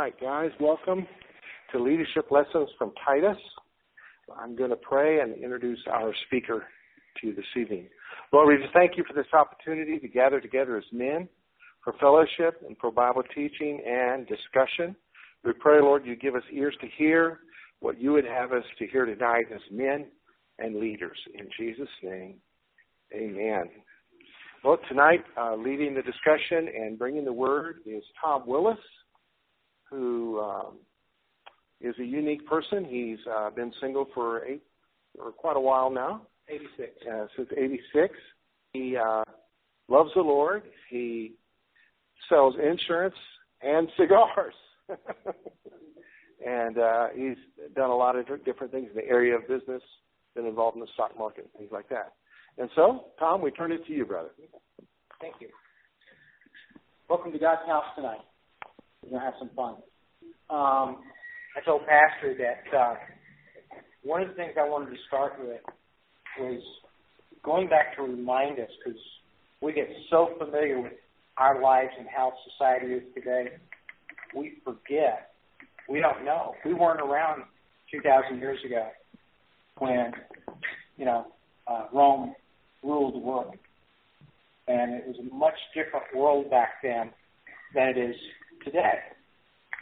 right, guys, welcome to Leadership Lessons from Titus. I'm going to pray and introduce our speaker to you this evening. Lord, we just thank you for this opportunity to gather together as men for fellowship and for Bible teaching and discussion. We pray, Lord, you give us ears to hear what you would have us to hear tonight as men and leaders. In Jesus' name, amen. Well, tonight, uh, leading the discussion and bringing the word is Tom Willis, who um, is a unique person. He's uh, been single for eight or quite a while now. 86. Uh, since 86. He uh, loves the Lord. He sells insurance and cigars. and uh, he's done a lot of different things in the area of business, been involved in the stock market, things like that. And so, Tom, we turn it to you, brother. Thank you. Welcome to God's house tonight. To have some fun. Um, I told Pastor that uh, one of the things I wanted to start with was going back to remind us, because we get so familiar with our lives and how society is today, we forget. We don't know. We weren't around 2,000 years ago when, you know, uh, Rome ruled the world. And it was a much different world back then than it is today.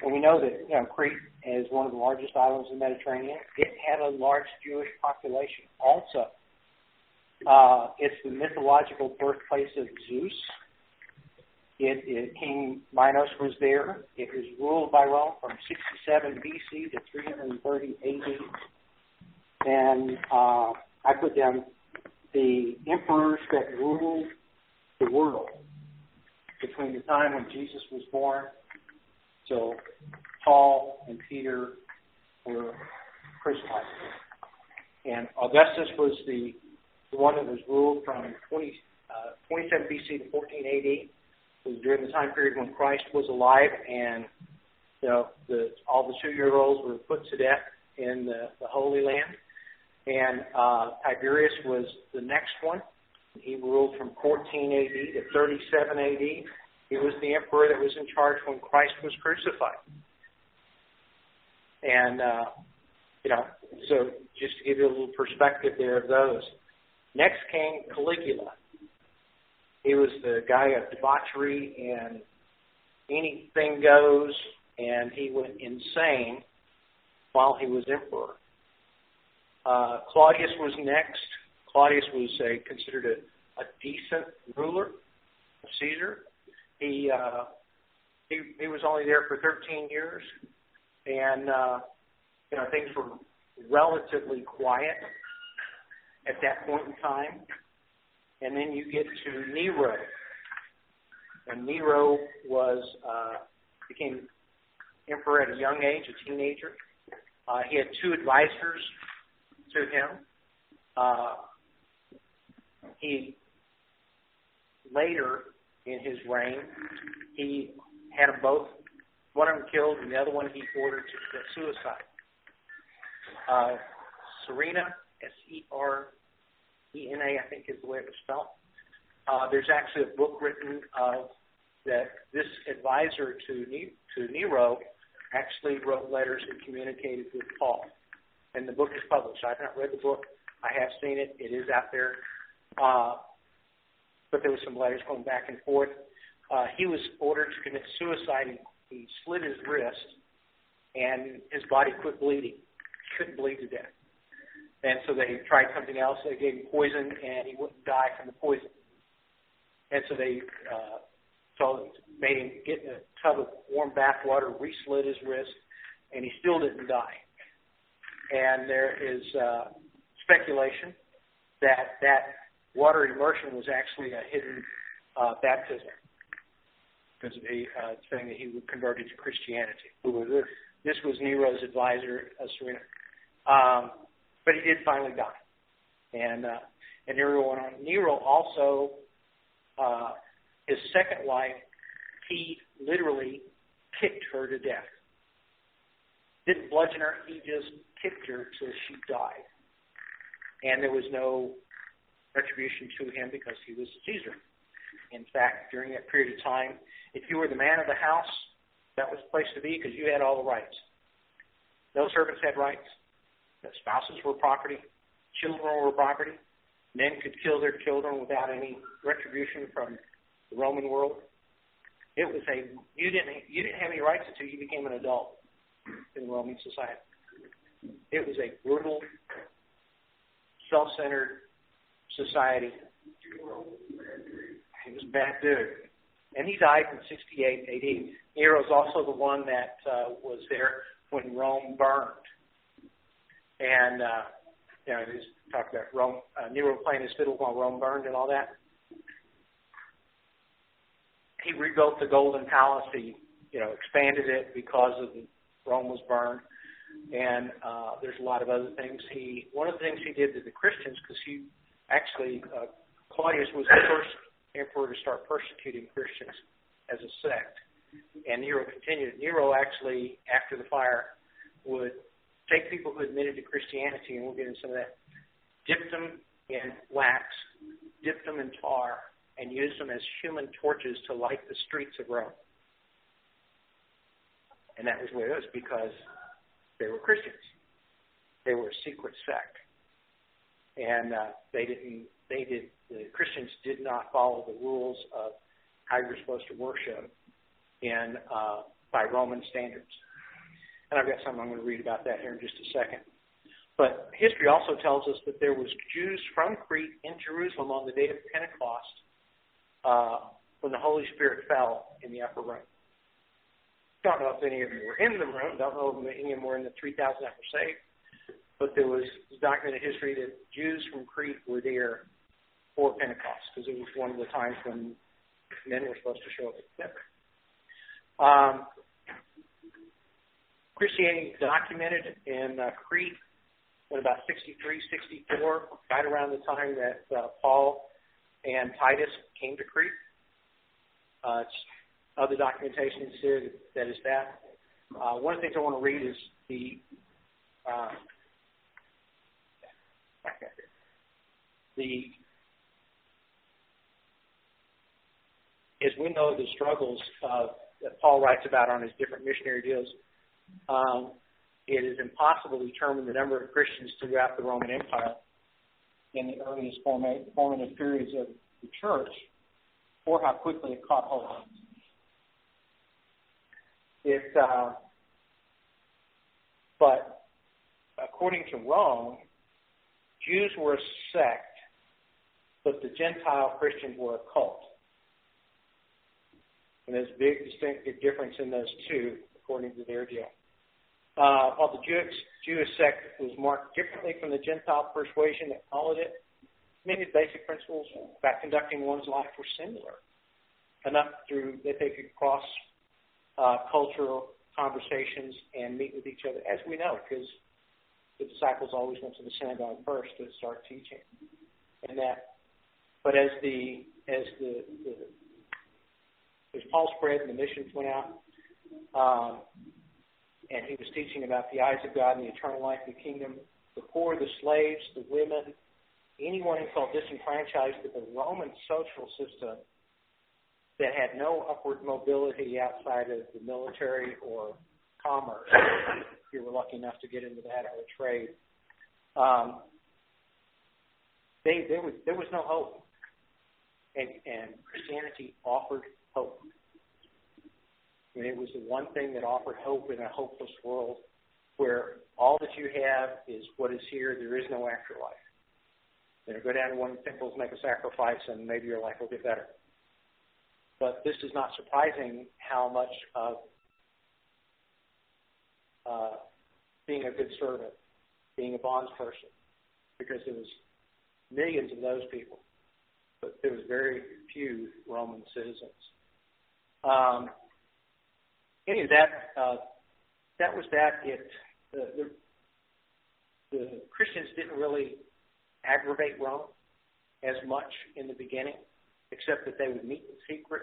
And we know that, you know, Crete is one of the largest islands in the Mediterranean. It had a large Jewish population also. Uh, it's the mythological birthplace of Zeus. It, it, King Minos was there. It was ruled by Rome from 67 BC to 330 AD. And uh, I put down the emperors that ruled the world between the time when Jesus was born till Paul and Peter were crucified. And Augustus was the, the one that was ruled from 20, uh, 27 BC to 14 AD. It was during the time period when Christ was alive and you know, the, all the two-year-olds were put to death in the, the Holy Land. And uh, Tiberius was the next one. He ruled from 14 AD to 37 AD. He was the emperor that was in charge when Christ was crucified. And, uh, you know, so just to give you a little perspective there of those. Next came Caligula. He was the guy of debauchery and anything goes, and he went insane while he was emperor. Uh, Claudius was next. Claudius was a, considered a, a decent ruler of Caesar. He, uh, he he was only there for 13 years, and uh, you know things were relatively quiet at that point in time. And then you get to Nero, and Nero was uh, became emperor at a young age, a teenager. Uh, he had two advisors to him. Uh, he later in his reign, he had them both, one of them killed and the other one he ordered to suicide. Uh, Serena, S-E-R-E-N-A, I think is the way it was spelled. Uh, there's actually a book written of that this advisor to ne- to Nero actually wrote letters and communicated with Paul and the book is published. I have not read the book. I have seen it. It is out there. Uh, but there were some letters going back and forth. Uh, he was ordered to commit suicide. He, he slit his wrist, and his body quit bleeding. He couldn't bleed to death. And so they tried something else. They gave him poison, and he wouldn't die from the poison. And so they uh, made him get in a tub of warm bath water, re-slit his wrist, and he still didn't die and there is uh, speculation that that water immersion was actually a hidden uh, baptism because of the uh, saying that he converted to Christianity. Who was this? This was Nero's advisor, uh, Serena. Um, but he did finally die, and uh, and Nero went on. Nero also, uh, his second wife, he literally kicked her to death. Didn't bludgeon her. He just kicked her till she died. And there was no retribution to him because he was Caesar. In fact, during that period of time, if you were the man of the house, That was the place to be because you had all the rights. No servants had rights. The spouses were property. Children were property. Men could kill their children without any retribution from the Roman world. It was a you didn't you didn't have any rights until you became an adult in Roman society. It was a brutal, self-centered society. He was a bad dude, and he died in 68 AD. Nero is also the one that uh, was there when Rome burned, and uh, you know, he's talked about Rome, uh, Nero playing his fiddle while Rome burned and all that he rebuilt the Golden Palace. He, you know, expanded it because of the, Rome was burned, and uh, there's a lot of other things. He one of the things he did to the Christians because he actually uh, Claudius was the first emperor to start persecuting Christians as a sect, and Nero continued. Nero actually, after the fire, would take people who admitted to Christianity, and we'll get into some of that, dipped them in wax, dipped them in tar, and used them as human torches to light the streets of Rome. And that was what it was because they were Christians. They were a secret sect. And uh, they didn't, they did, the Christians did not follow the rules of how you're supposed to worship in, uh, by Roman standards. And I've got something I'm going to read about that here in just a second. But history also tells us that there was Jews from Crete in Jerusalem on the day of Pentecost uh, when the Holy Spirit fell in the upper room. Don't know if any of them were in the room. Don't know if any of them were in the 3,000 that were saved. But there was documented history that Jews from Crete were there for Pentecost because it was one of the times when men were supposed to show up at Um, Christianity documented in uh, Crete in about 63, 64, right around the time that uh, Paul and Titus came to Crete. Uh, other documentation here that is that. Uh, one of the things I want to read is the uh, the as we know the struggles uh, that Paul writes about on his different missionary deals. Um, it is impossible to determine the number of Christians throughout the Roman Empire in the earliest formative periods of the church or how quickly it caught hold. It, uh, but according to Rome, Jews were a sect, but the Gentile Christians were a cult. And there's a big distinctive difference in those two, according to their deal. Uh, while the Jewish, Jewish sect was marked differently from the Gentile persuasion that followed it, many of the basic principles about conducting one's life were similar enough through that they could cross uh, cultural conversations and meet with each other, as we know, because the disciples always went to the synagogue first to start teaching, and that. But as the as the, the as Paul spread and the missions went out, um, and he was teaching about the eyes of God and the eternal life of the kingdom. The poor, the slaves, the women, anyone who felt disenfranchised with the Roman social system that had no upward mobility outside of the military or commerce, if you were lucky enough to get into that or trade, um, they, there was there was no hope, and and Christianity offered hope. And it was the one thing that offered hope in a hopeless world where all that you have is what is here. There is no afterlife. You know, go down to one of the temples, make a sacrifice, and maybe your life will get better. But this is not surprising how much of uh, being a good servant, being a bondsperson, because there was millions of those people, but there was very few Roman citizens. Um, any of that, uh, that was that. It the, the the Christians didn't really aggravate Rome as much in the beginning, except that they would meet in secret.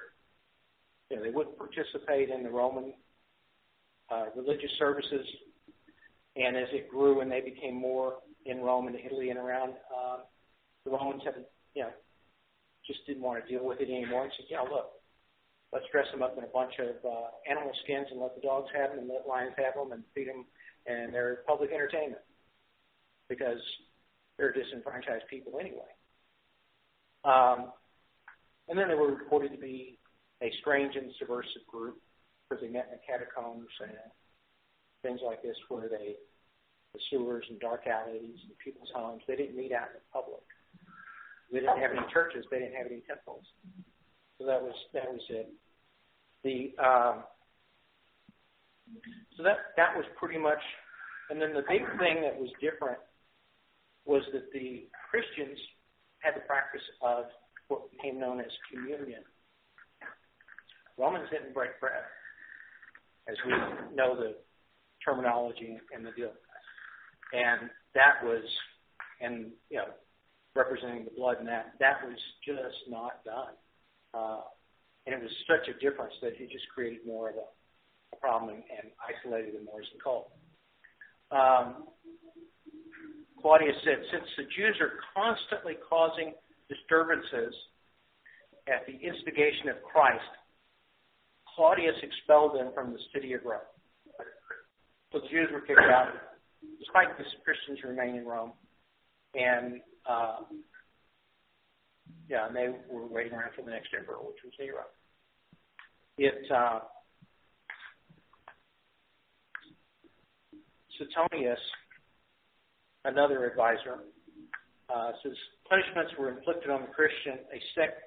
You know, they wouldn't participate in the Roman uh, religious services. And as it grew and they became more in Rome and Italy and around, uh, the Romans had, you know, just didn't want to deal with it anymore and said, know, look, let's dress them up in a bunch of uh, animal skins and let the dogs have them and let lions have them and feed them, and they're public entertainment because they're disenfranchised people anyway. Um, and then they were reported to be a strange and subversive group because they met in the catacombs and things like this where they, the sewers and dark alleys and people's homes, they didn't meet out in the public. They didn't have any churches. They didn't have any temples. So that was that was it. The um, so that that was pretty much. And then the big thing that was different was that the Christians had the practice of what became known as communion. Romans didn't break bread, as we know the terminology and the deal. And that was, and you know, representing the blood and that, that was just not done. Uh, and it was such a difference that it just created more of a, a problem and, isolated the a cult. Um, Claudius said, since the Jews are constantly causing disturbances at the instigation of Christ, Claudius expelled them from the city of Rome. So the Jews were kicked out. Despite this, Christians remain in Rome. And uh, yeah, and they were waiting around for the next emperor, which was Nero. It uh, Suetonius, another advisor, uh, says punishments were inflicted on the Christian, a sect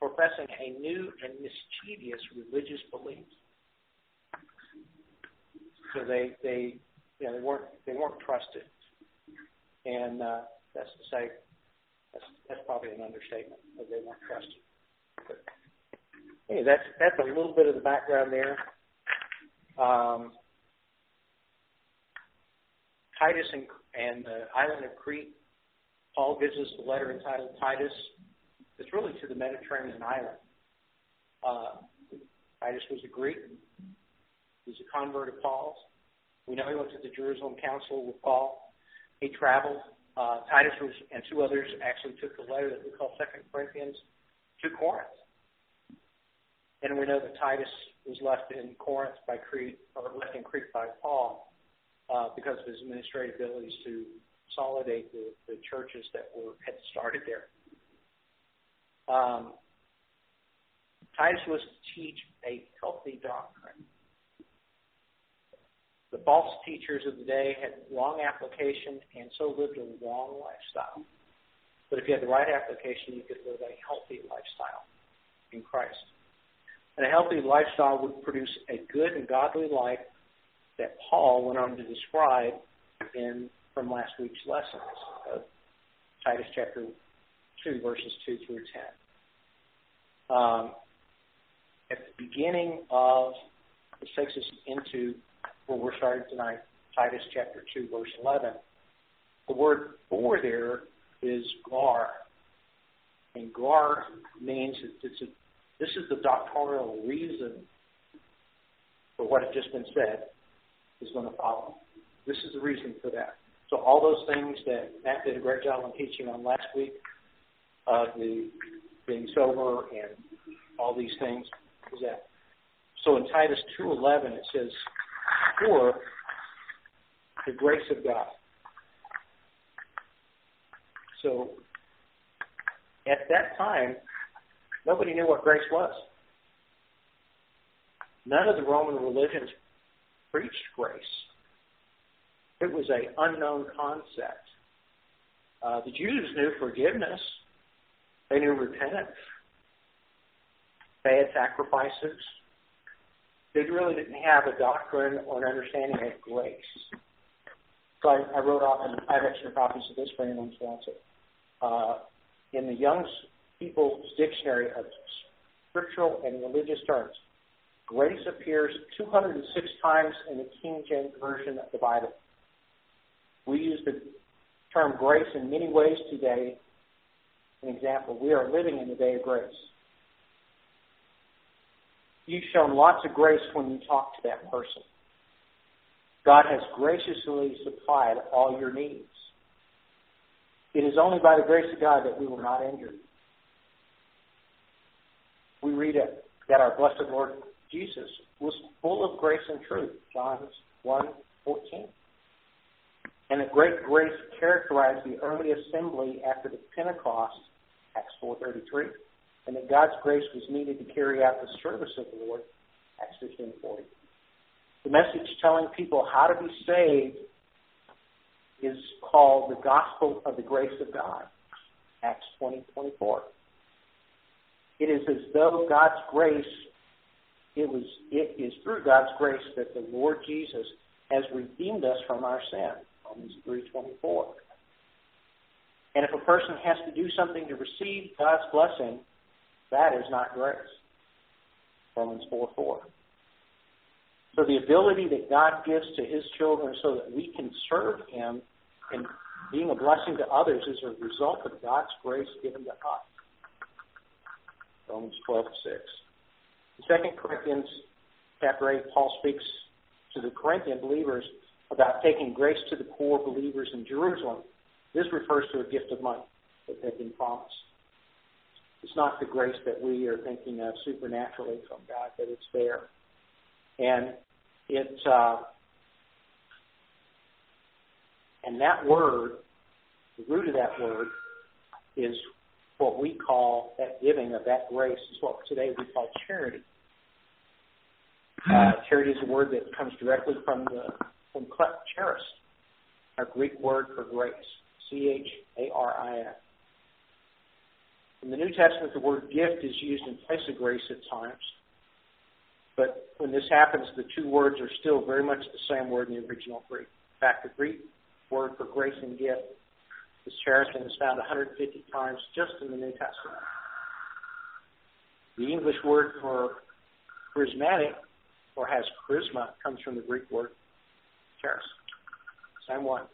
professing a new and mischievous religious belief. So they they you know, they weren't they weren't trusted, and uh, that's to say that's that's probably an understatement that they weren't trusted. But anyway, that's that's a little bit of the background there. Um, Titus and, and the island of Crete. Paul gives us a letter entitled Titus. It's really to the Mediterranean island. Uh, Titus was a Greek. He was a convert of Paul's. We know he went to the Jerusalem Council with Paul. He traveled. Uh, Titus was, and two others actually took the letter that we call Second Corinthians to Corinth. And we know that Titus was left in Corinth by Crete, or left in Crete by Paul, uh, because of his administrative abilities to consolidate the, the churches that were had started there. Um, Titus was to teach a healthy doctrine. The false teachers of the day had wrong application and so lived a wrong lifestyle. But if you had the right application, you could live a healthy lifestyle in Christ. And a healthy lifestyle would produce a good and godly life that Paul went on to describe in from last week's lessons of Titus chapter 2, verses 2 through 10. Um, at the beginning of, this takes us into where we're starting tonight, Titus chapter 2, verse 11. The word for there is gar. And gar means it's a, this is the doctrinal reason for what has just been said is going to follow. This is the reason for that. So all those things that Matt did a great job on teaching on last week, of uh, the being sober and all these things, is that. So in Titus 2.11 it says, for the grace of God. So at that time, nobody knew what grace was. None of the Roman religions preached grace. It was an unknown concept. Uh, the Jews knew forgiveness. They knew repentance. They had sacrifices they really didn't have a doctrine or an understanding of grace. So I, I wrote off, and I have extra copies of this for anyone who wants it. Uh, in the Young's People's Dictionary of Scriptural and Religious Terms, grace appears 206 times in the King James Version of the Bible. We use the term grace in many ways today. An example, we are living in the day of grace. You've shown lots of grace when you talk to that person. God has graciously supplied all your needs. It is only by the grace of God that we were not injured. We read a that our blessed Lord Jesus was full of grace and truth, John 1 14. And that great grace characterized the early assembly after the Pentecost, Acts 4.33, and that God's grace was needed to carry out the service of the Lord, Acts 15.40. The message telling people how to be saved is called the gospel of the grace of God, Acts 20.24. It is as though God's grace, it was it is through God's grace that the Lord Jesus has redeemed us from our sin. Romans 3.24. And if a person has to do something to receive God's blessing, that is not grace. Romans 4 4. So the ability that God gives to his children so that we can serve him and being a blessing to others is a result of God's grace given to us. Romans 12 6. In 2 Corinthians chapter 8, Paul speaks to the Corinthian believers about taking grace to the poor believers in Jerusalem. This refers to a gift of money that had been promised. It's not the grace that we are thinking of supernaturally from God, but it's there. And it's uh, and that word, the root of that word, is what we call that giving of that grace is what today we call charity. Uh, charity is a word that comes directly from the from charis, our Greek word for grace, C H A R I S. In the New Testament, the word gift is used in place of grace at times. But when this happens, the two words are still very much the same word in the original Greek. In fact, the Greek word for grace and gift is charis and is found 150 times just in the New Testament. The English word for charismatic or has charisma comes from the Greek word charis. Same one.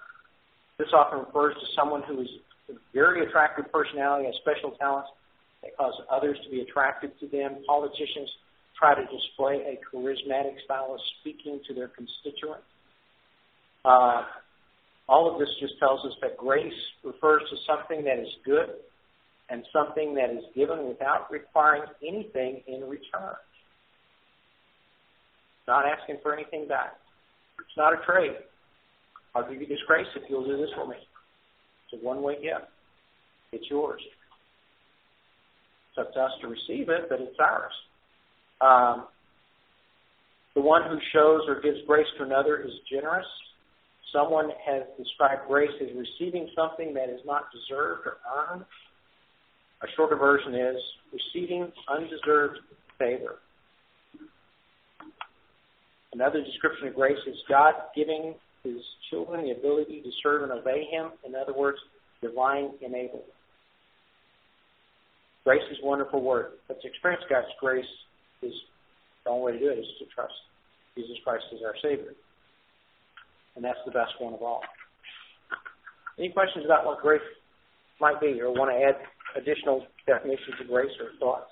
This often refers to someone who is a very attractive personality, has special talents that cause others to be attracted to them. Politicians try to display a charismatic style of speaking to their constituents. Uh, all of this just tells us that grace refers to something that is good and something that is given without requiring anything in return. Not asking for anything back. It's not a trade. I'll give you this grace if you'll do this for me. It's a one way gift. It's yours. It's up to us to receive it, but it's ours. Um, the one who shows or gives grace to another is generous. Someone has described grace as receiving something that is not deserved or earned. A shorter version is receiving undeserved favor. Another description of grace is God giving his children the ability to serve and obey him. In other words, divine enablement. Grace is a wonderful word, but to experience God's grace is the only way to do it is to trust Jesus Christ as our Savior. And that's the best one of all. Any questions about what grace might be or want to add additional definitions of grace or thoughts?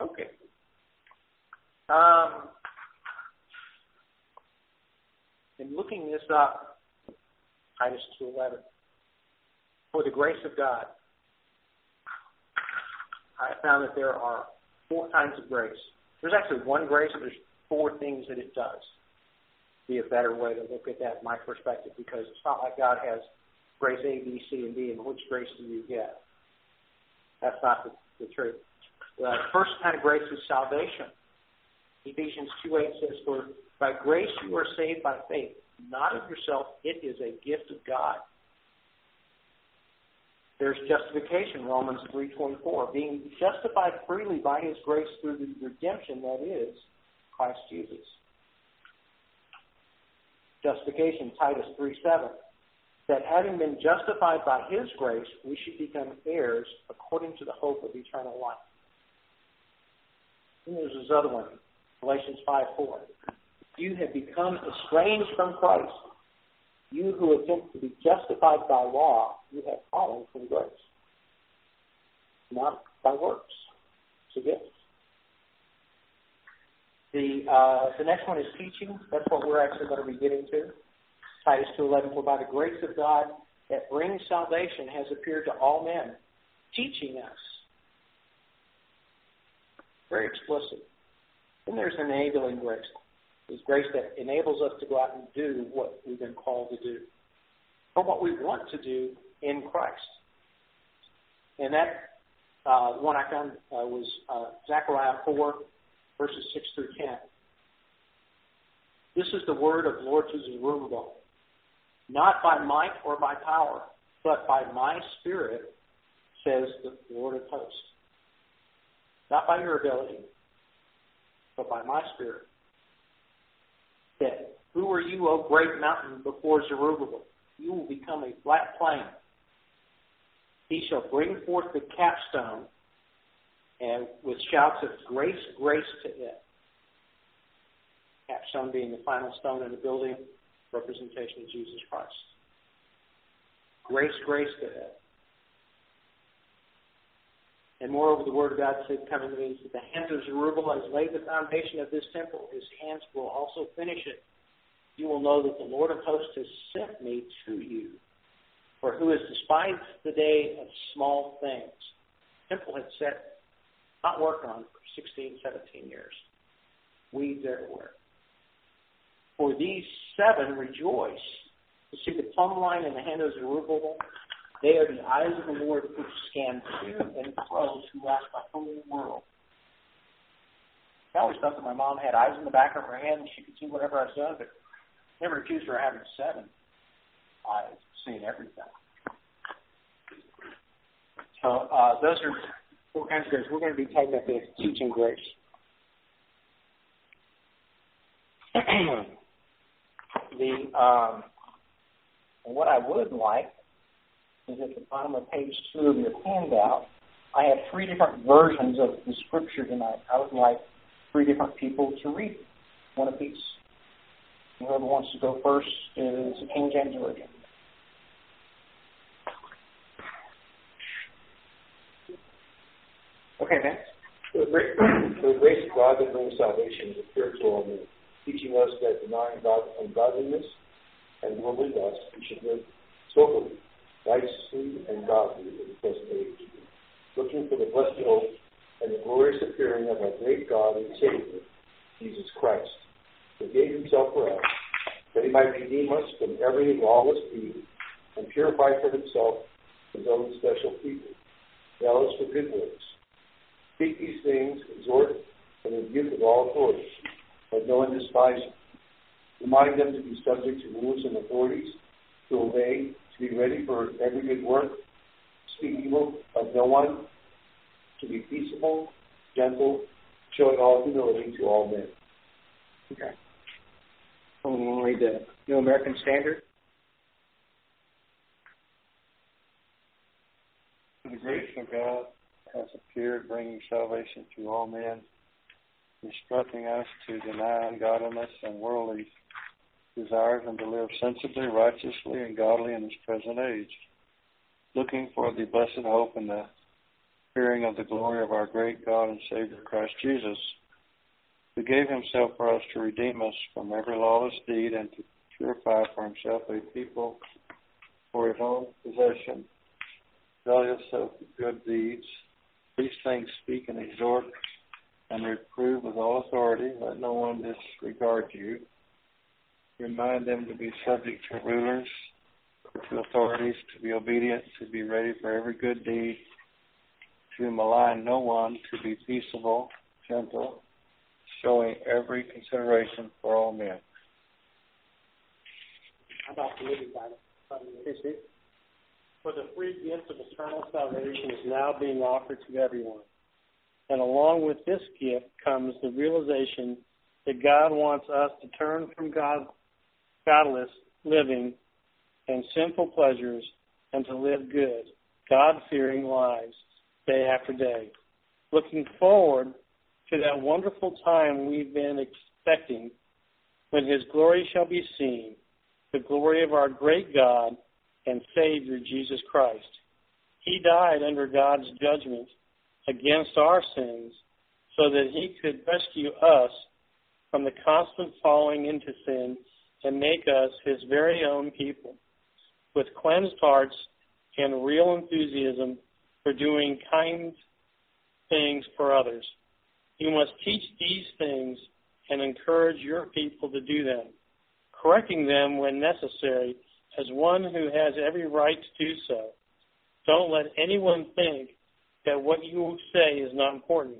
Okay. Um, in looking this up, Titus 2.11, for the grace of God, I found that there are four kinds of grace. There's actually one grace, but there's four things that it does. Be a better way to look at that, in my perspective, because it's not like God has grace A, B, C, and D, and which grace do you get? That's not the, the truth. The first kind of grace is salvation. Ephesians 2.8 says, For by grace you are saved by faith, not of yourself. It is a gift of God. There's justification, Romans 3.24, being justified freely by his grace through the redemption that is Christ Jesus. Justification, Titus 3.7, that having been justified by his grace, we should become heirs according to the hope of eternal life. And there's this other one, Galatians 5 4. You have become estranged from Christ. You who attempt to be justified by law, you have fallen from grace. Not by works. It's a gift. The, uh, the next one is teaching. That's what we're actually going to be getting to. Titus 2.11, for by the grace of God that brings salvation has appeared to all men, teaching us very explicit. Then there's enabling grace. There's grace that enables us to go out and do what we've been called to do, or what we want to do in Christ. And that uh, one I found uh, was uh, Zechariah 4, verses 6 through 10. This is the word of Lord to Zerubbabel. Not by might or by power, but by my spirit, says the Lord of hosts. Not by your ability, but by my spirit. That who are you, O great mountain, before Zerubbabel? You will become a flat plain. He shall bring forth the capstone, and with shouts of grace, grace to it. Capstone being the final stone in the building, representation of Jesus Christ. Grace, grace to it. And moreover, the word of God said, coming to me, the hands of Zerubbabel has laid the foundation of this temple. His hands will also finish it. You will know that the Lord of hosts has sent me to you. For who has despised the day of small things? The temple had set, not worked on for 16, 17 years. Weeds everywhere. For these seven rejoice to see the plumb line in the hand of Zerubbabel they are the eyes of the Lord which scan to and fro throughout the whole world. I always thought that my mom had eyes in the back of her head and she could see whatever I said, but never accused her of having seven eyes, seeing everything. So uh, those are four kinds of grace. We're going to be talking about the teaching grace. the um, what I would like is at the bottom of page two of your handout. I have three different versions of the scripture tonight. I would like three different people to read one apiece. Whoever wants to go first is the King James Version. Okay. For the grace of God that brings salvation is appeared to all teaching us that denying God ungodliness and worldly lust, we should live soberly righteously and godly in the present age, looking for the blessed hope and the glorious appearing of our great God and Savior, Jesus Christ, who gave himself for us, that he might redeem us from every lawless deed and purify for himself his own special people, zealous for good works. Speak these things, exhort, and rebuke with all authority. Let no one despise them. Remind them to be subject to rulers and authorities, to obey, be ready for every good work, speak evil of no one, to be peaceable, gentle, showing all humility to all men. Okay. Someone want to read the New American Standard? The grace of God has appeared, bringing salvation to all men, instructing us to deny ungodliness and worldly desires him to live sensibly, righteously, and godly in this present age, looking for the blessed hope and the appearing of the glory of our great God and Savior Christ Jesus, who gave himself for us to redeem us from every lawless deed and to purify for himself a people for his own possession, zealous of good deeds. These things speak and exhort and reprove with all authority. Let no one disregard you Remind them to be subject to rulers, to authorities, to be obedient, to be ready for every good deed, to malign no one, to be peaceable, gentle, showing every consideration for all men. How about the Living Bible? For the free gift of eternal salvation is now being offered to everyone. And along with this gift comes the realization that God wants us to turn from God godless living and sinful pleasures and to live good, God fearing lives day after day. Looking forward to that wonderful time we've been expecting when His glory shall be seen, the glory of our great God and Savior Jesus Christ. He died under God's judgment against our sins so that He could rescue us from the constant falling into sin and make us his very own people, with cleansed hearts and real enthusiasm for doing kind things for others. You must teach these things and encourage your people to do them, correcting them when necessary as one who has every right to do so. Don't let anyone think that what you say is not important.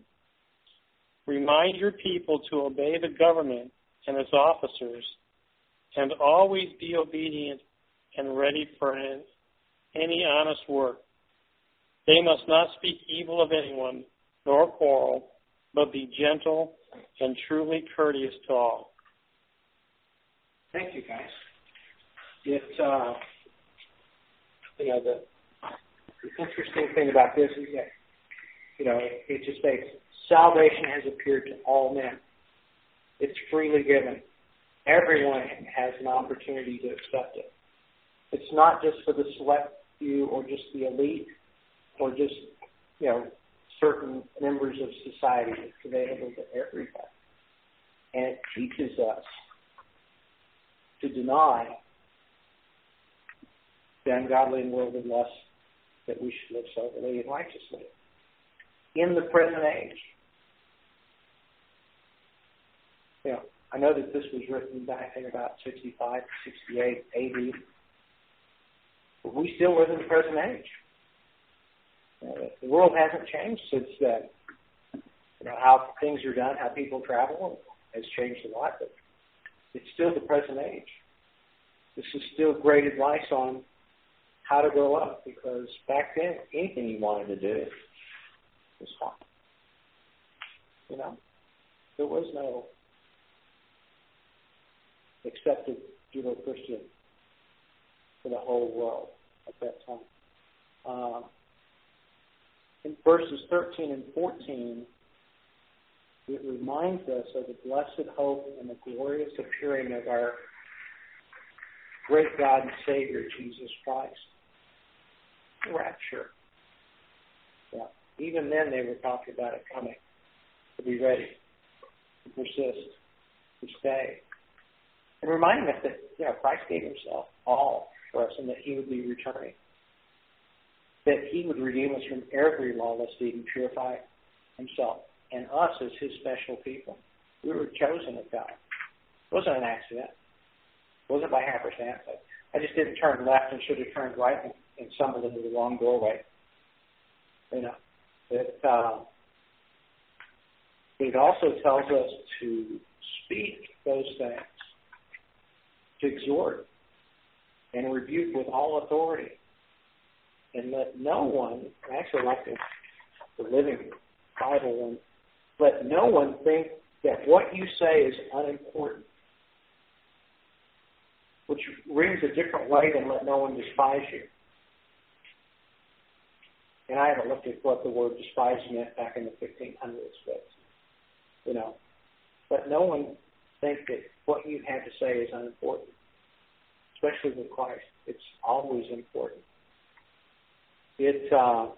Remind your people to obey the government and its officers, and always be obedient and ready for any honest work. They must not speak evil of anyone, nor quarrel, but be gentle and truly courteous to all. Thank you, guys. It's uh, you know, the, the interesting thing about this is that, you know, it, it just states salvation has appeared to all men. It's freely given. Everyone has an opportunity to accept it. It's not just for the select few or just the elite or just, you know, certain members of society. It's available to everybody. And it teaches us to deny the ungodly and worldly lusts that we should live soberly and righteously in the present age. Know, I know that this was written back in about 65, 68 AD, but we still live in the present age. Uh, the world hasn't changed since then. You know, how things are done, how people travel has changed a lot, but it's still the present age. This is still great advice on how to grow up because back then, anything you wanted to do was fine. You know, there was no accepted Judeo-Christian for the whole world at that time. Um, in verses 13 and 14, it reminds us of the blessed hope and the glorious appearing of our great God and Savior, Jesus Christ. Rapture. Yeah. Even then, they were talking about it coming. To be ready, to persist, to stay. And reminding us that you know, Christ gave himself all for us and that he would be returning that he would redeem us from every lawless deed and purify himself and us as his special people. We were chosen of God. It wasn't an accident. It wasn't by happenstance. I just didn't turn left and should have turned right and, and stumbled into the wrong doorway. You know, it, uh, it also tells us to speak those things, to exhort and rebuke with all authority and let no one, I actually like the, the Living Bible one, let no one think that what you say is unimportant, which rings a different way than let no one despise you. And I haven't looked at what the word despise meant back in the 1500s, but, you know, let no one think that what you have to say is unimportant, especially with Christ. It's always important. It, uh,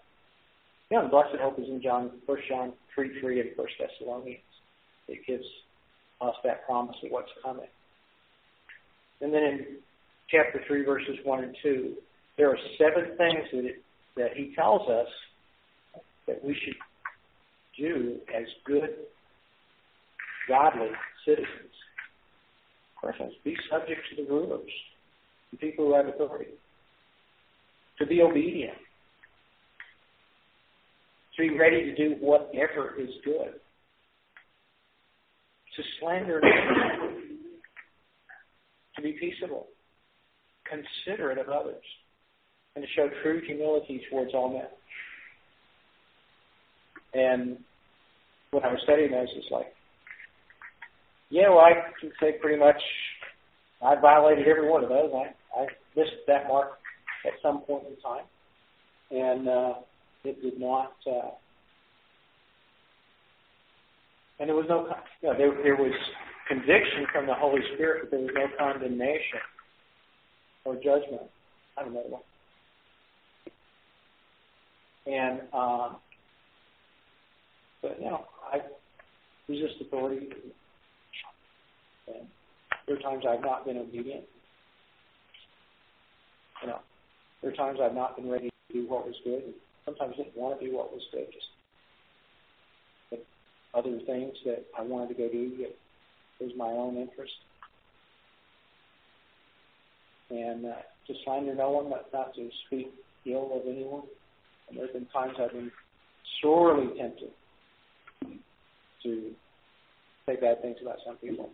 yeah, blessed hope is in John, First John three three and First Thessalonians. It gives us that promise of what's coming. And then in chapter three, verses one and two, there are seven things that it, that he tells us that we should do as good, godly citizens. First be subject to the rulers, the people who have authority, to be obedient, to be ready to do whatever is good. To slander to be peaceable, considerate of others, and to show true humility towards all men. And when I was studying those, it's like, yeah, well, I can say pretty much I violated every one of those. I, I missed that mark at some point in time. And uh, it did not, uh, and there was no, you know, there, there was conviction from the Holy Spirit, but there was no condemnation or judgment. I don't know. And, um, but you know, I resist authority. And there are times I've not been obedient. You know, there are times I've not been ready to do what was good sometimes didn't want to do what was good. Just, but other things that I wanted to go do that was my own interest. And uh, to slander no one, not, not to speak ill of anyone. And there have been times I've been sorely tempted to say bad things about some people.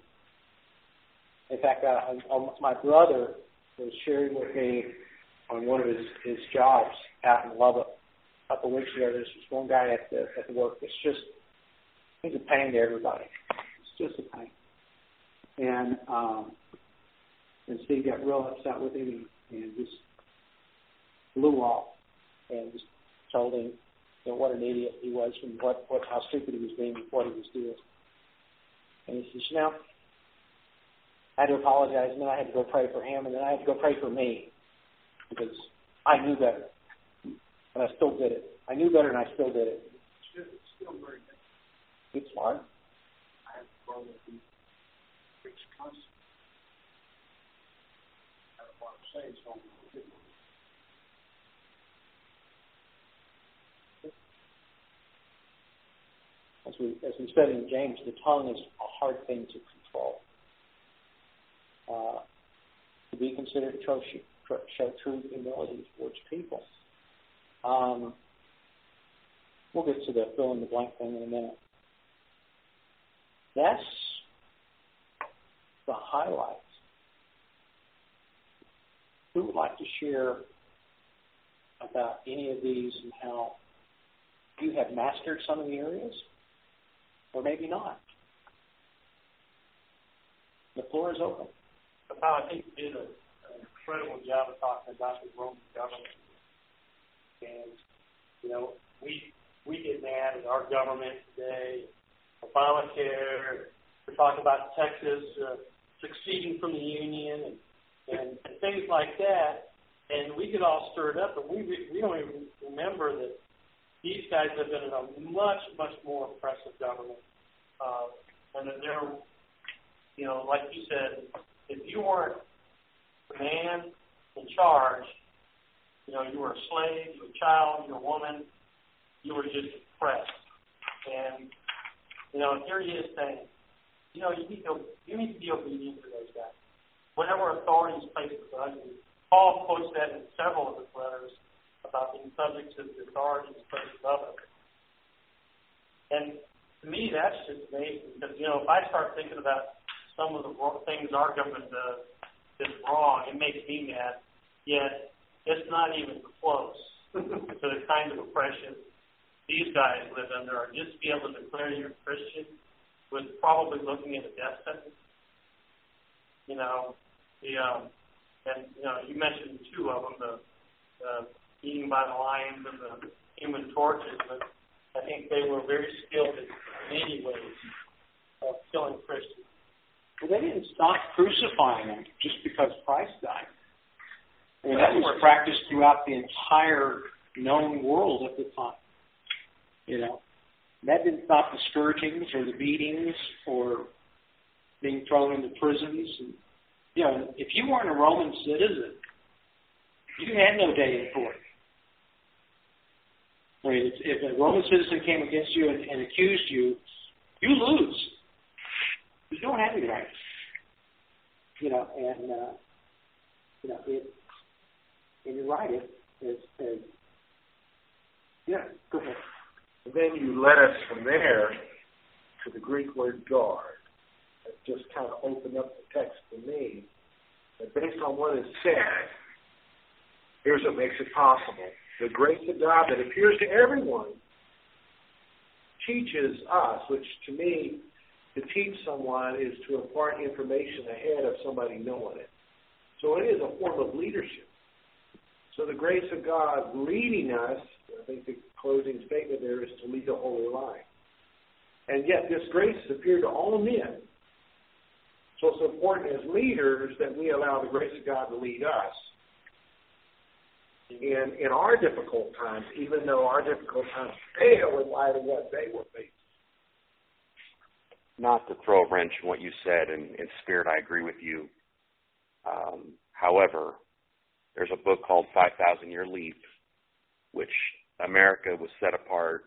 In fact, uh, my brother was sharing with me on one of his, his jobs out in Lubbock a couple weeks ago. There's this one guy at the at the work that's just he's a pain to everybody. It's just a pain. And um, and Steve got real upset with him and, and just blew off and just told him you know, what an idiot he was and what, what how stupid he was being with what he was doing. And he says, you know, I had to apologize, and then I had to go pray for him, and then I had to go pray for me because I knew better, and I still did it. I knew better, and I still did it. It's still very good. It's hard. I have a problem with preach constantly. I don't want to say something. As we as we study in James, the tongue is a hard thing to control. Uh, to be considered show, show true humility towards people. Um, we'll get to the fill in the blank thing in a minute. That's the highlights. Who would like to share about any of these and how you have mastered some of the areas, or maybe not? The floor is open. I think did a, an incredible job of talking about the Roman government, and you know we we get mad at our government today, Obamacare. We're talking about Texas. Uh, succeeding from the Union and, and, and things like that. And we get all stirred up, but we, we don't even remember that these guys have been in a much, much more oppressive government. Uh, and that they're, you know, like you said, if you weren't the man in charge, you know, you were a slave, you were a child, you were a woman, you were just oppressed. And, you know, here he is saying, you know, you need to you need to be obedient to those guys. Whatever authority is placed upon you. Paul quotes that in several of his letters about being subject to the authorities placed above us. And to me, that's just amazing because you know, if I start thinking about some of the things our government does that's wrong, it makes me mad. Yet it's not even close to the kind of oppression these guys live under. Or just be able to declare you're Christian was probably looking at a death sentence. You know, the um, and you know you mentioned two of them, the uh, eating by the lions and the human torches, but I think they were very skilled in many ways of killing Christians. Well, they didn't stop crucifying them just because Christ died. I mean, that was practiced throughout the entire known world at the time. You know, that didn't stop the scourgings or the beatings or being thrown into prisons. And, you know, if you weren't a Roman citizen, you had no day in court. I mean, if, if a Roman citizen came against you and, and accused you, you lose. You don't have any rights. You know, and uh, you know it. And you're right. It is. Yeah. Go ahead. And then you led us from there to the Greek word guard. That just kind of opened up the text for me. And based on what is said, here's what makes it possible. The grace of God that appears to everyone teaches us, which to me, to teach someone is to impart information ahead of somebody knowing it. So it is a form of leadership. So the grace of God leading us, I think the closing statement there is to lead a holy life. And yet this grace has appeared to all men. So it's important as leaders that we allow the grace of God to lead us. In, in our difficult times, even though our difficult times pale in light of what they were facing. Not to throw a wrench in what you said, and in spirit, I agree with you. Um, however, there's a book called 5,000 Year Leap, which America was set apart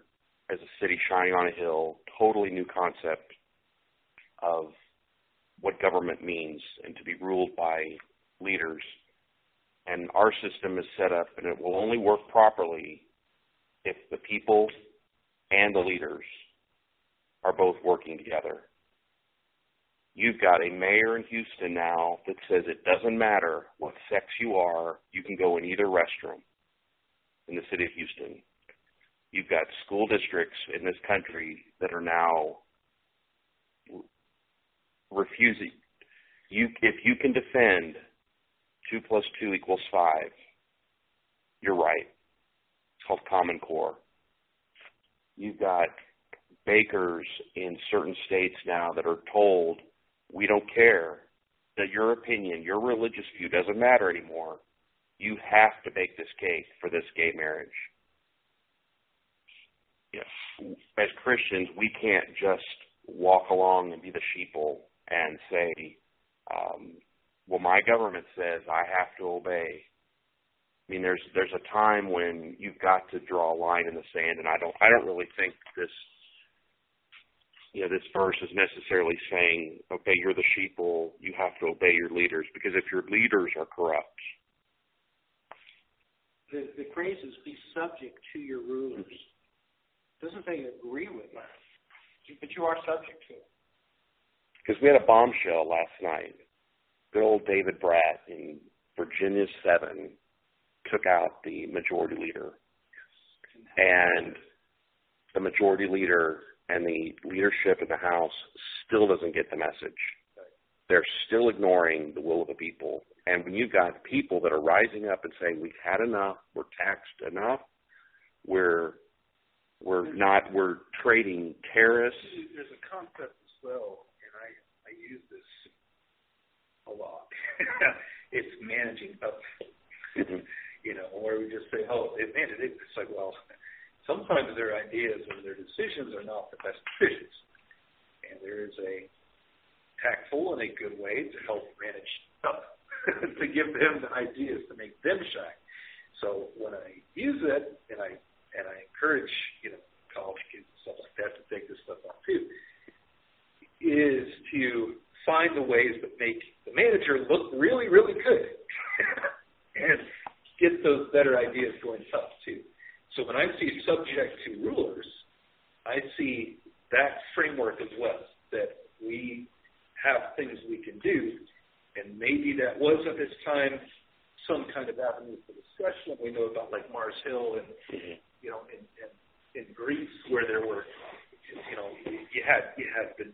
as a city shining on a hill, totally new concept of what government means and to be ruled by leaders. And our system is set up, and it will only work properly if the people and the leaders are both working together. You've got a mayor in Houston now that says it doesn't matter what sex you are, you can go in either restroom in the city of Houston. You've got school districts in this country that are now refusing. You, if you can defend two plus two equals five, you're right. It's called Common Core. You've got bakers in certain states now that are told, we don't care that your opinion, your religious view doesn't matter anymore. You have to bake this cake for this gay marriage. Yes. As Christians, we can't just walk along and be the sheeple and say, um, well, my government says I have to obey. I mean, there's there's a time when you've got to draw a line in the sand, and I don't I don't really think this you know this verse is necessarily saying, okay, you're the sheeple, you have to obey your leaders, because if your leaders are corrupt, the the phrase is be subject to your rulers. It doesn't say agree with them, but you are subject to it. Because we had a bombshell last night. Good old David Brat in Virginia 7 took out the majority leader. And the majority leader and the leadership in the House still doesn't get the message. They're still ignoring the will of the people. And when you've got people that are rising up and saying, We've had enough, we're taxed enough, we're we're not we're trading terrorists. There's a concept as well, and I, I use this a lot. it's managing up. Mm-hmm. You know, where we just say, "Oh, they managed it." It's like, well, sometimes their ideas or their decisions are not the best decisions, and there is a tactful and a good way to help manage up to give them the ideas to make them shine. So when I use it, and I and I encourage you know college kids and stuff like that to take this stuff on too, is to find the ways that make the manager look really, really good and get those better ideas going up too. So when I see subject to rulers, I see that framework as well, that we have things we can do, and maybe that was at this time some kind of avenue for discussion. We know about like Mars Hill and mm-hmm. you know in, in in Greece where there were you know you had you had the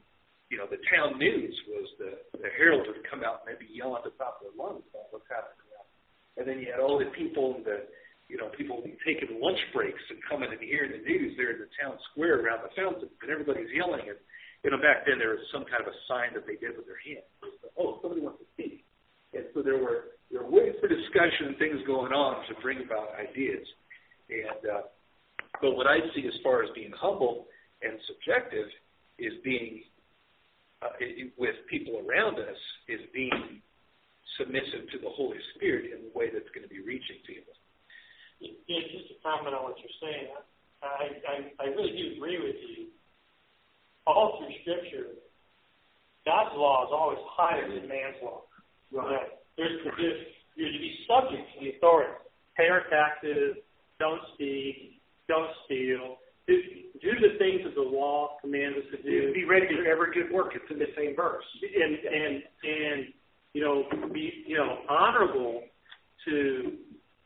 you know, the town news was the the herald would come out and maybe yell at the top of their lungs about what's happening. And then you had all the people in the you know, people taking lunch breaks and coming and hearing the news there in the town square around the fountain and everybody's yelling and you know, back then there was some kind of a sign that they did with their hand. oh, somebody wants to speak. And so there were there were ways for discussion and things going on to bring about ideas. And uh, but what I see as far as being humble and subjective is being uh, with people around us is being submissive to the Holy Spirit in the way that's going to be reaching people. Yeah, just to comment on what you're saying, I, I, I really do agree with you. All through Scripture, God's law is always higher than man's law. Right. There's, there's, you're to be subject to the authority. Pay our taxes, don't speak, don't steal, do, do the things that the law commands us to do. Be ready for every good work. It's in the same verse. And and and you know be you know honorable to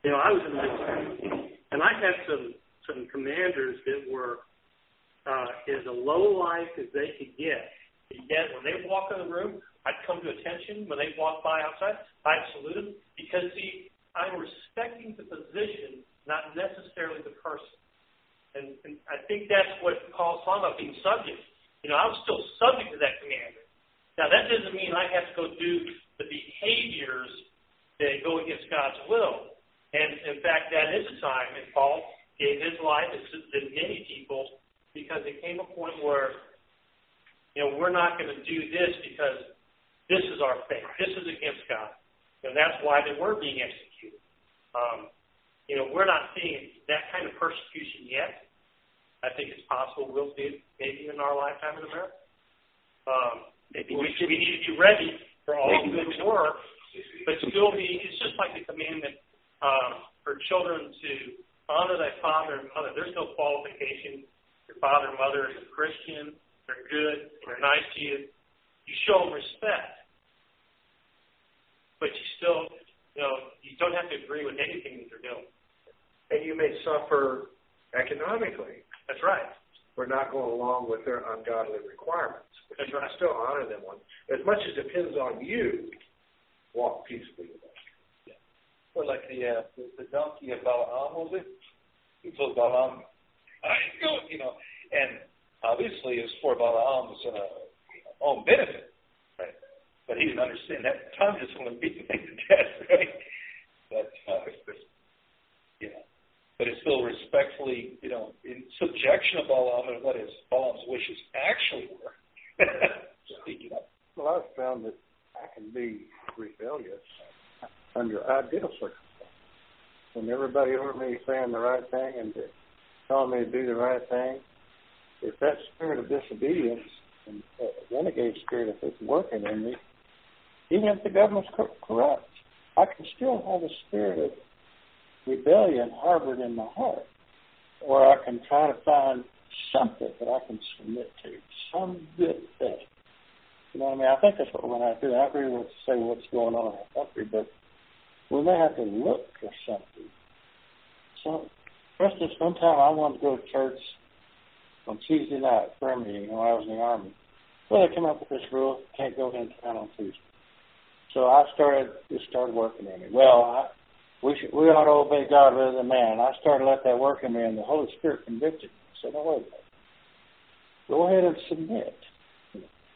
you know I was in the military and I had some some commanders that were uh, as low life as they could get. Yet when they walk in the room, I'd come to attention. When they walk by outside, I'd salute them because see I'm respecting the position, not necessarily the person. And, and I think that's what Paul's talking about being subject. You know, I was still subject to that commander. Now, that doesn't mean I have to go do the behaviors that go against God's will. And in fact, that is a time, and Paul gave his life to many people because it came a point where, you know, we're not going to do this because this is our faith. This is against God. And that's why they were being executed. Um, you know, we're not seeing that kind of persecution yet, I think it's possible we'll see it maybe in our lifetime in America. Um, Maybe we, we need to be ready for all Maybe. good work, but still be. It's just like the commandment um, for children to honor thy father and mother. There's no qualification. Your father and mother is a Christian. They're good. They're nice to you. You show them respect, but you still, you know, you don't have to agree with anything that they're doing. And you may suffer economically That's right. for not going along with their ungodly requirements. But That's you can right. still honor them as much as depends on you. Walk peaceably with them. Like the, uh, the the donkey of Balaam was it? He told Balaam, "I go," you know, and obviously it was for Balaam's uh, own benefit, right? But he didn't understand that Tom just wanted to beat the thing to death, right? But uh, you but it's still respectfully, you know, in subjection of Balaam and what his Balaam's wishes actually were. Speaking up. Well, I've found that I can be rebellious under ideal circumstances. When everybody over me is saying the right thing and telling me to do the right thing, if that spirit of disobedience and renegade spirit, if it's working in me, even if the government's cor- corrupt, I can still have a spirit of rebellion harbored in my heart. Or I can try to find something that I can submit to, some good thing. You know what I mean? I think that's what we're have to do. I agree with say what's going on in our country, but we may have to look for something. So, for instance, one time I wanted to go to church on Tuesday night, prayer meeting, when I was in the Army. Well, they came up with this rule, can't go in town on Tuesday. So I started, just started working in it. Well, I, we should, we ought to obey God rather than man. I started to let that work in me, and the Holy Spirit convicted me. Said, no, wait a minute. Go ahead and submit.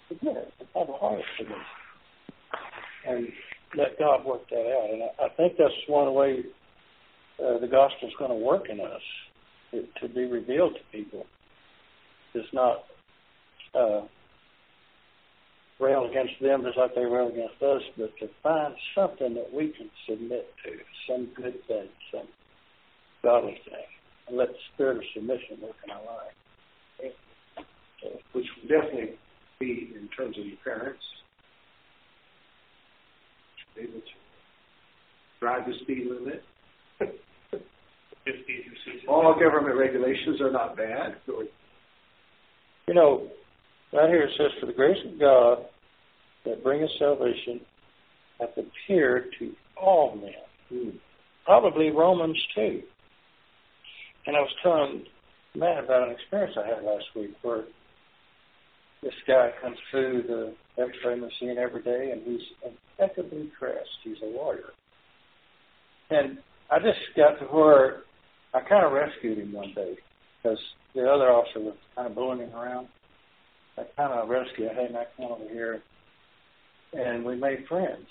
Submit. It, have a heart submission. And let God work that out. And I, I think that's one the uh, the is going to work in us to, to be revealed to people. It's not uh, rail against them just like they rail against us, but to find something that we can submit to, some good thing, some godly thing, and let the spirit of submission work in our life. Which definitely be in terms of your parents. Able to drive the speed limit. Just be your All government regulations are not bad. You know, right here it says, For the grace of God that bringeth salvation hath appeared to all men. Hmm. Probably Romans too. And I was telling Matt about an experience I had last week where this guy comes through the x-ray machine every day and he's impeccably dressed. He's a lawyer. And I just got to where I kind of rescued him one day because the other officer was kind of bullying him around. I kind of rescued him. Hey, Matt, come over here. And we made friends.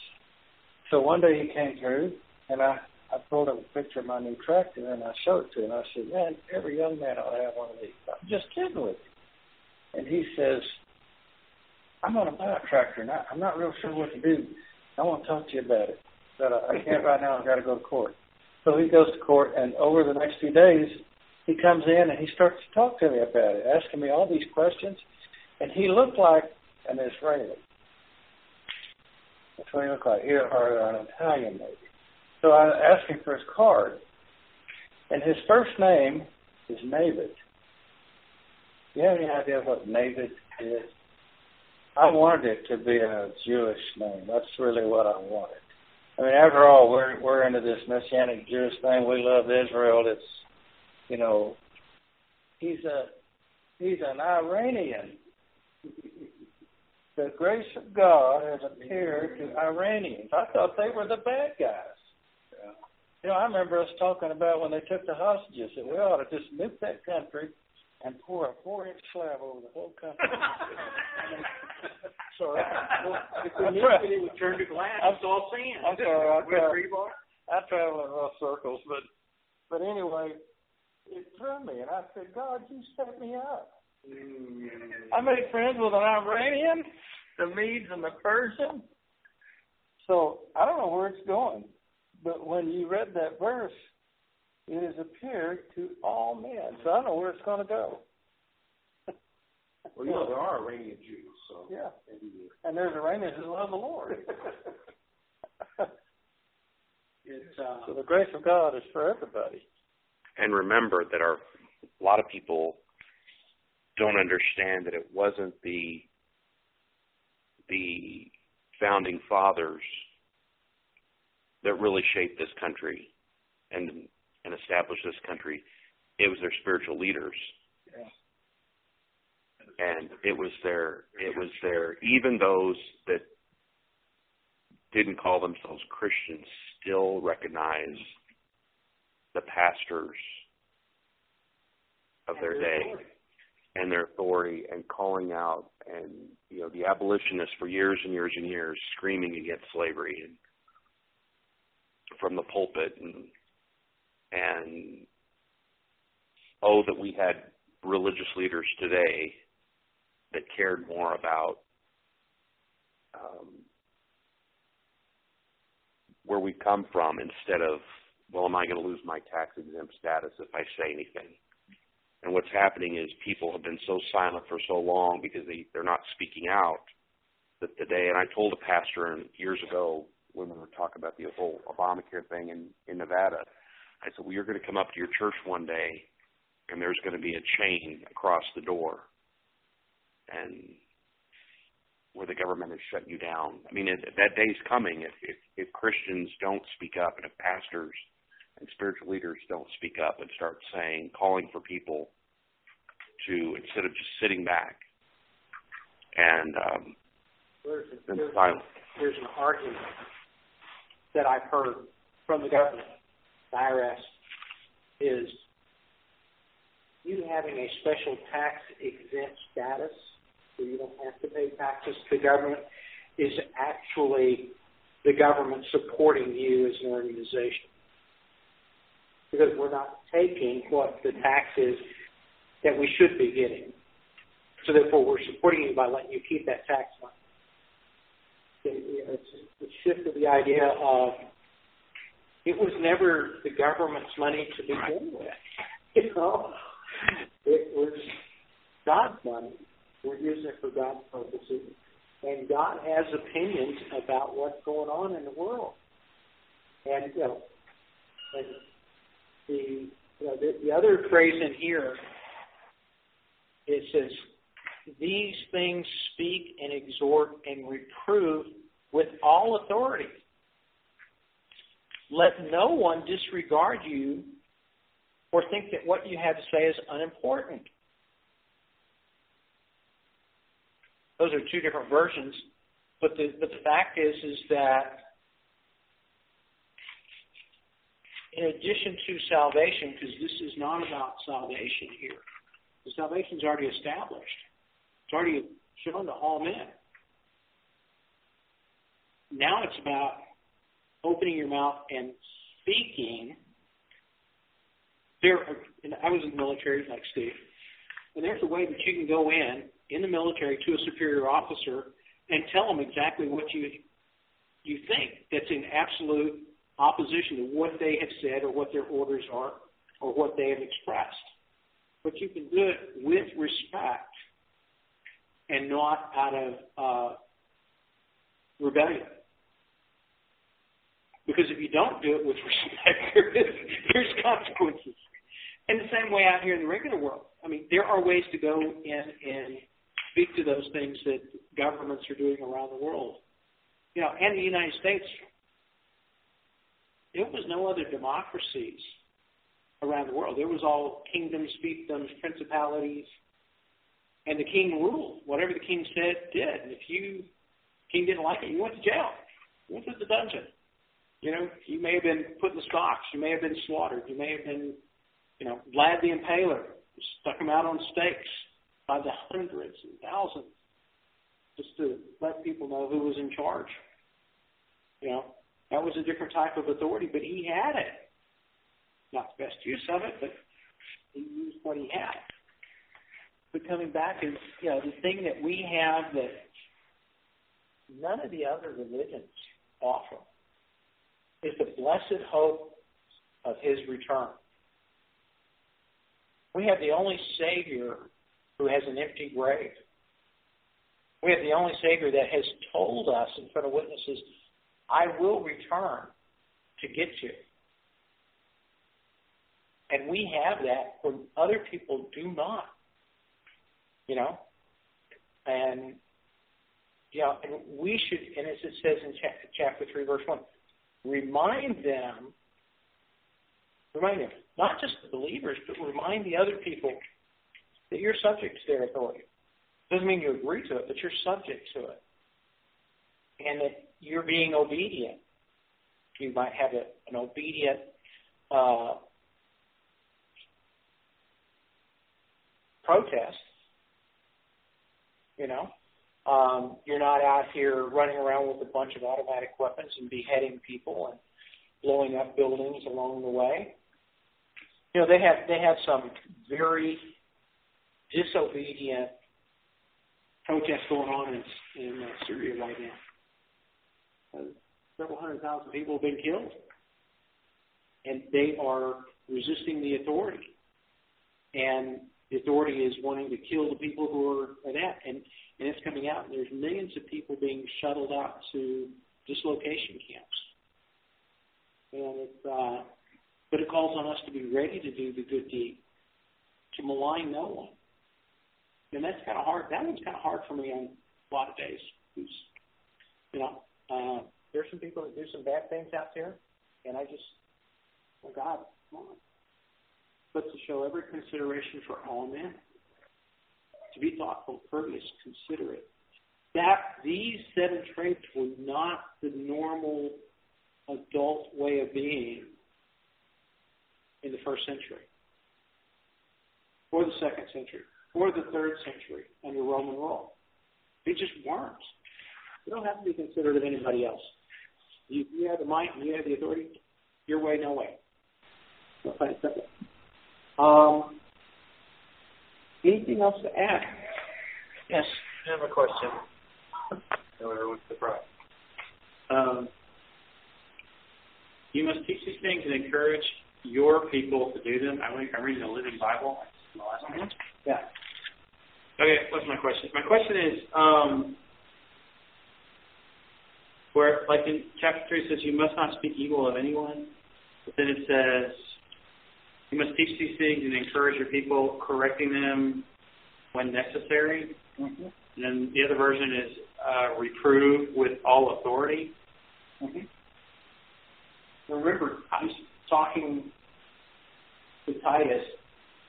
So one day he came through, and I, I pulled up a picture of my new tractor, and I showed it to him. I said, man, every young man ought to have one of these. I'm just kidding with you. And he says, I'm going to buy a tractor, and I'm not real sure what to do. I want to talk to you about it. But I, I can't right now. I've got to go to court. So he goes to court, and over the next few days, he comes in and he starts to talk to me about it, asking me all these questions. And he looked like an Israeli. That's what he looked like, or an Italian maybe. So I asked him for his card. And his first name is Navid. You have any idea what Navid is? I wanted it to be a Jewish name. That's really what I wanted. I mean, after all, we're we're into this messianic Jewish thing. We love Israel. It's, you know, he's a he's an Iranian. The grace of God has appeared to Iranians. I thought they were the bad guys. You know, I remember us talking about when they took the hostages that we ought to just nuke that country and pour a four-inch slab over the whole country. sorry. If we knew it, it would turn to glass. I'm- It's all sand. I'm sorry. I With rebar. I travel in rough circles, but but anyway, it threw me, and I said, God, you set me up. I made friends with an Iranian, the Medes and the Persian. So I don't know where it's going, but when you read that verse, it has appeared to all men. So I don't know where it's going to go. well, you know, there are Iranian Jews, so. Yeah. And there's Iranians who love the Lord. It's, uh, so the grace of God is for everybody. And remember that our a lot of people don't understand that it wasn't the the founding fathers that really shaped this country and and established this country. It was their spiritual leaders. Yeah. And it was their it was their even those that didn't call themselves Christians still recognize the pastors of their day and their authority and calling out and you know the abolitionists for years and years and years screaming against slavery and from the pulpit and and oh that we had religious leaders today that cared more about um, where we come from instead of well am I going to lose my tax exempt status if I say anything? And what's happening is people have been so silent for so long because they, they're not speaking out that today, and I told a pastor years ago when we were talking about the whole Obamacare thing in, in Nevada, I said, well, you're going to come up to your church one day and there's going to be a chain across the door and where the government has shut you down. I mean, it, that day's coming if, if, if Christians don't speak up and if pastors – and spiritual leaders don't speak up and start saying, calling for people to instead of just sitting back and um, there's, there's, silent. there's an argument that I've heard from the government, the IRS, is you having a special tax exempt status where you don't have to pay taxes to the government is actually the government supporting you as an organization because we're not taking what the tax is that we should be getting. So therefore, we're supporting you by letting you keep that tax money. It's the shift of the idea of it was never the government's money to begin with. You know, it was God's money. We're using it for God's purposes, and God has opinions about what's going on in the world. And you know, and the, you know, the, the other phrase in here it says, "These things speak and exhort and reprove with all authority. Let no one disregard you or think that what you have to say is unimportant." Those are two different versions, but the but the fact is is that in addition to salvation, because this is not about salvation here. The salvation is already established. It's already shown to all men. Now it's about opening your mouth and speaking. There, and I was in the military, like Steve, and there's a way that you can go in in the military to a superior officer and tell them exactly what you you think. That's in absolute opposition to what they have said or what their orders are or what they have expressed. But you can do it with respect and not out of uh, rebellion. Because if you don't do it with respect, there is, there's consequences. And the same way out here in the regular world. I mean, there are ways to go in and speak to those things that governments are doing around the world. You know, and the United States there was no other democracies around the world. There was all kingdoms, fiefdoms, principalities, and the king ruled. Whatever the king said, did. And if you king didn't like it, you went to jail. You went to the dungeon. You know, you may have been put in the stocks. You may have been slaughtered. You may have been, you know, Vlad the Impaler stuck him out on stakes by the hundreds and thousands just to let people know who was in charge. You know, that was a different type of authority, but he had it. Not the best use of it, but he used what he had. But coming back is, you know, the thing that we have that none of the other religions offer is the blessed hope of his return. We have the only Savior who has an empty grave. We have the only Savior that has told us in front of witnesses, I will return to get you. And we have that when other people do not. You know? And, you know, and we should, and as it says in chapter 3, verse 1, remind them, remind them, not just the believers, but remind the other people that you're subject to their authority. Doesn't mean you agree to it, but you're subject to it. And that you're being obedient. You might have a, an obedient uh, protest. You know, um, you're not out here running around with a bunch of automatic weapons and beheading people and blowing up buildings along the way. You know, they have they have some very disobedient protests going on in, in uh, Syria right now. Uh, several hundred thousand people have been killed, and they are resisting the authority. And the authority is wanting to kill the people who are that, and and it's coming out. And there's millions of people being shuttled out to dislocation camps, and it's uh, but it calls on us to be ready to do the good deed, to malign no one, and that's kind of hard. That one's kind of hard for me on a lot of days. Who's, you know, uh, there's some people that do some bad things out there, and I just, oh God, come on but to show every consideration for all men, to be thoughtful, courteous, considerate. That these seven traits were not the normal adult way of being in the first century, or the second century, or the third century under Roman rule. They just weren't. You don't have to be considerate of anybody else. You, you have the might, and you have the authority. Your way, no way. Um, anything else to add? Yes, I have a question. No, everyone's surprised. Um, you must teach these things and encourage your people to do them. I I'm reading the Living Bible. The last one. Yeah. Okay, what's my question? My question is, um, where, like in chapter 3, it says, You must not speak evil of anyone. But then it says, you must teach these things and encourage your people, correcting them when necessary. Mm-hmm. And then the other version is uh, reprove with all authority. Mm-hmm. Remember, I'm talking to Titus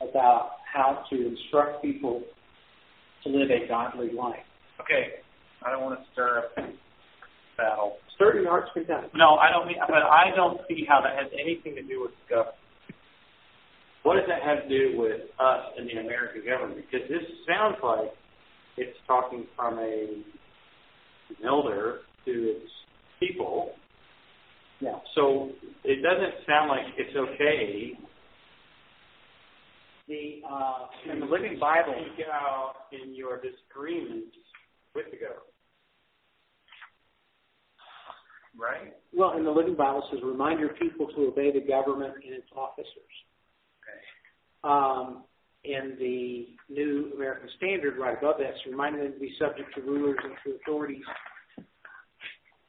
about how to instruct people to live a godly life. Okay, I don't want to stir up battle. Stir your heart's content. No, I don't mean, but I don't see how that has anything to do with government. What does that have to do with us and the American government? Because this sounds like it's talking from a an elder to its people. Yeah. So it doesn't sound like it's okay. The uh, in the Living Bible, speak out in your disagreements with the government. Right? Well, in the Living Bible says, remind your people to obey the government and its officers. Um, in the New American Standard, right above that, it's reminding them to be subject to rulers and to authorities.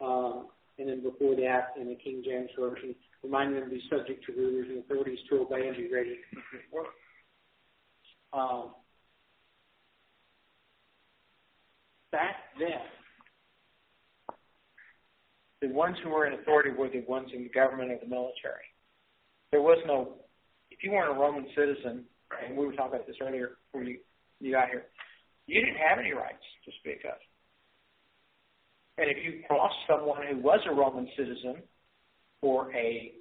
Um, and then before that, in the King James Version, reminding them to be subject to rulers and authorities to obey and be ready to work. Um, back then, the ones who were in authority were the ones in the government or the military. There was no if you weren't a Roman citizen, and we were talking about this earlier before you, you got here, you didn't have any rights to speak of. And if you crossed someone who was a Roman citizen or a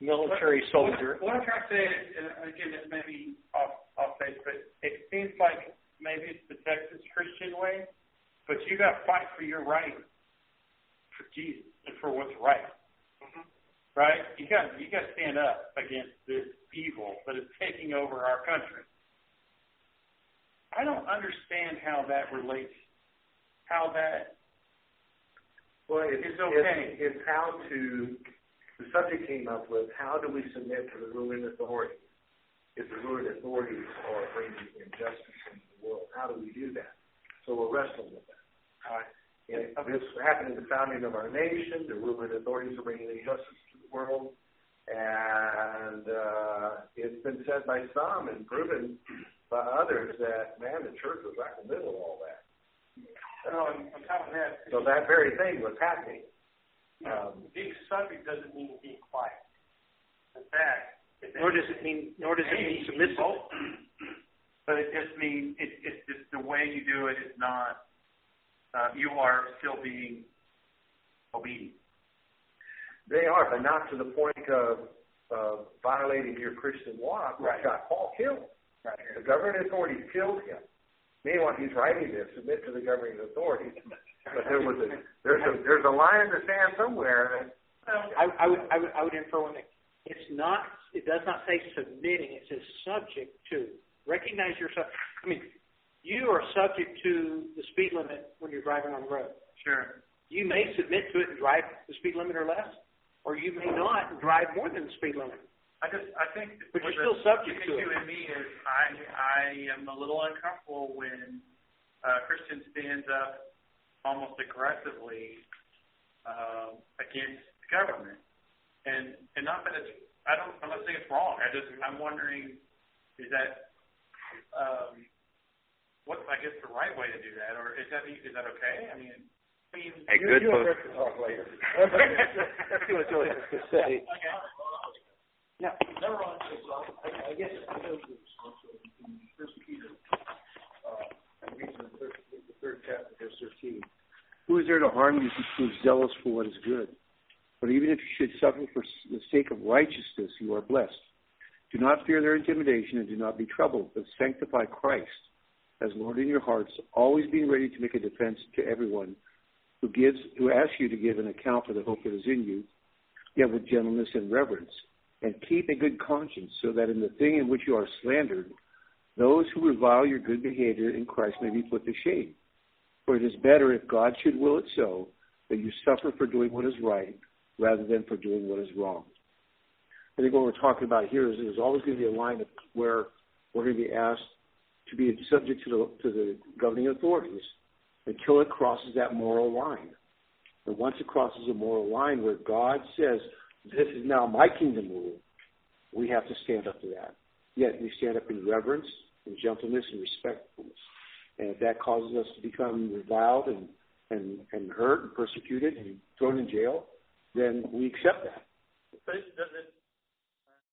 military what, soldier. What, what I'm trying to say, and again, it may be off, off base, but it seems like maybe it's the Texas Christian way, but you got to fight for your right for Jesus and for what's right mm-hmm. Right? You got you got to stand up against this evil that is taking over our country. I don't understand how that relates. How that well, it's, is okay. It's, it's how to the subject came up with how do we submit to the ruling authority, if the ruling authorities are bringing injustice into the world. How do we do that? So we're wrestling with that. Uh, and this happened in the founding of our nation. The ruling authorities are bringing injustice world. And uh, it's been said by some and proven by others that, man, the church was right in the middle of all that. Um, on top of that, So that very thing was happening. um, being subject doesn't mean being quiet. In fact, Nor does it mean, nor does it mean submissive. But it just means it, it's just the way you do it is not. Uh, you are still being obedient. They are, but not to the point of, of violating your Christian walk, which Right. got Paul killed. Right. The governing authorities killed him. Meanwhile, he's writing this, submit to the governing authorities. But there was a there's a there's a line in the sand somewhere. I, I would, I would, I would infer one thing. It's not, it does not say submitting, it says subject to. Recognize yourself, I mean, you are subject to the speed limit when you're driving on the road. Sure. You may submit to it and drive the speed limit or less, or you may not drive more than the speed limit. I just I think. But you're still subject to it. in me is I I am a little uncomfortable when a Christian stands up almost aggressively um, against the government, and and not that it's I don't I'm not saying it's wrong. I just I'm wondering is that um, what's I guess the right way to do that, or is that is that okay? I mean. A good you book. Talk later. Let's see what Joey has to say. Yeah, never mind. I, I guess I know the responsibility in First Peter, uh, I'm reading the third, the third chapter, verse thirteen. Who is there to harm you if you prove zealous for what is good? But even if you should suffer for the sake of righteousness, you are blessed. Do not fear their intimidation and do not be troubled, but sanctify Christ as Lord in your hearts, always being ready to make a defense to everyone who gives, who asks you to give an account for the hope that is in you, yet with gentleness and reverence. And keep a good conscience, so that in the thing in which you are slandered, those who revile your good behavior in Christ may be put to shame. For it is better, if God should will it so, that you suffer for doing what is right rather than for doing what is wrong. I think what we're talking about here is there's always going to be a line of where we're going to be asked to be subject to the, to the governing authorities until it crosses that moral line. And once it crosses a moral line where God says, this is now my kingdom rule, we have to stand up to that. Yet we stand up in reverence, in gentleness, and respectfulness. And if that causes us to become reviled and, and, and hurt and persecuted and thrown in jail, then we accept that. But doesn't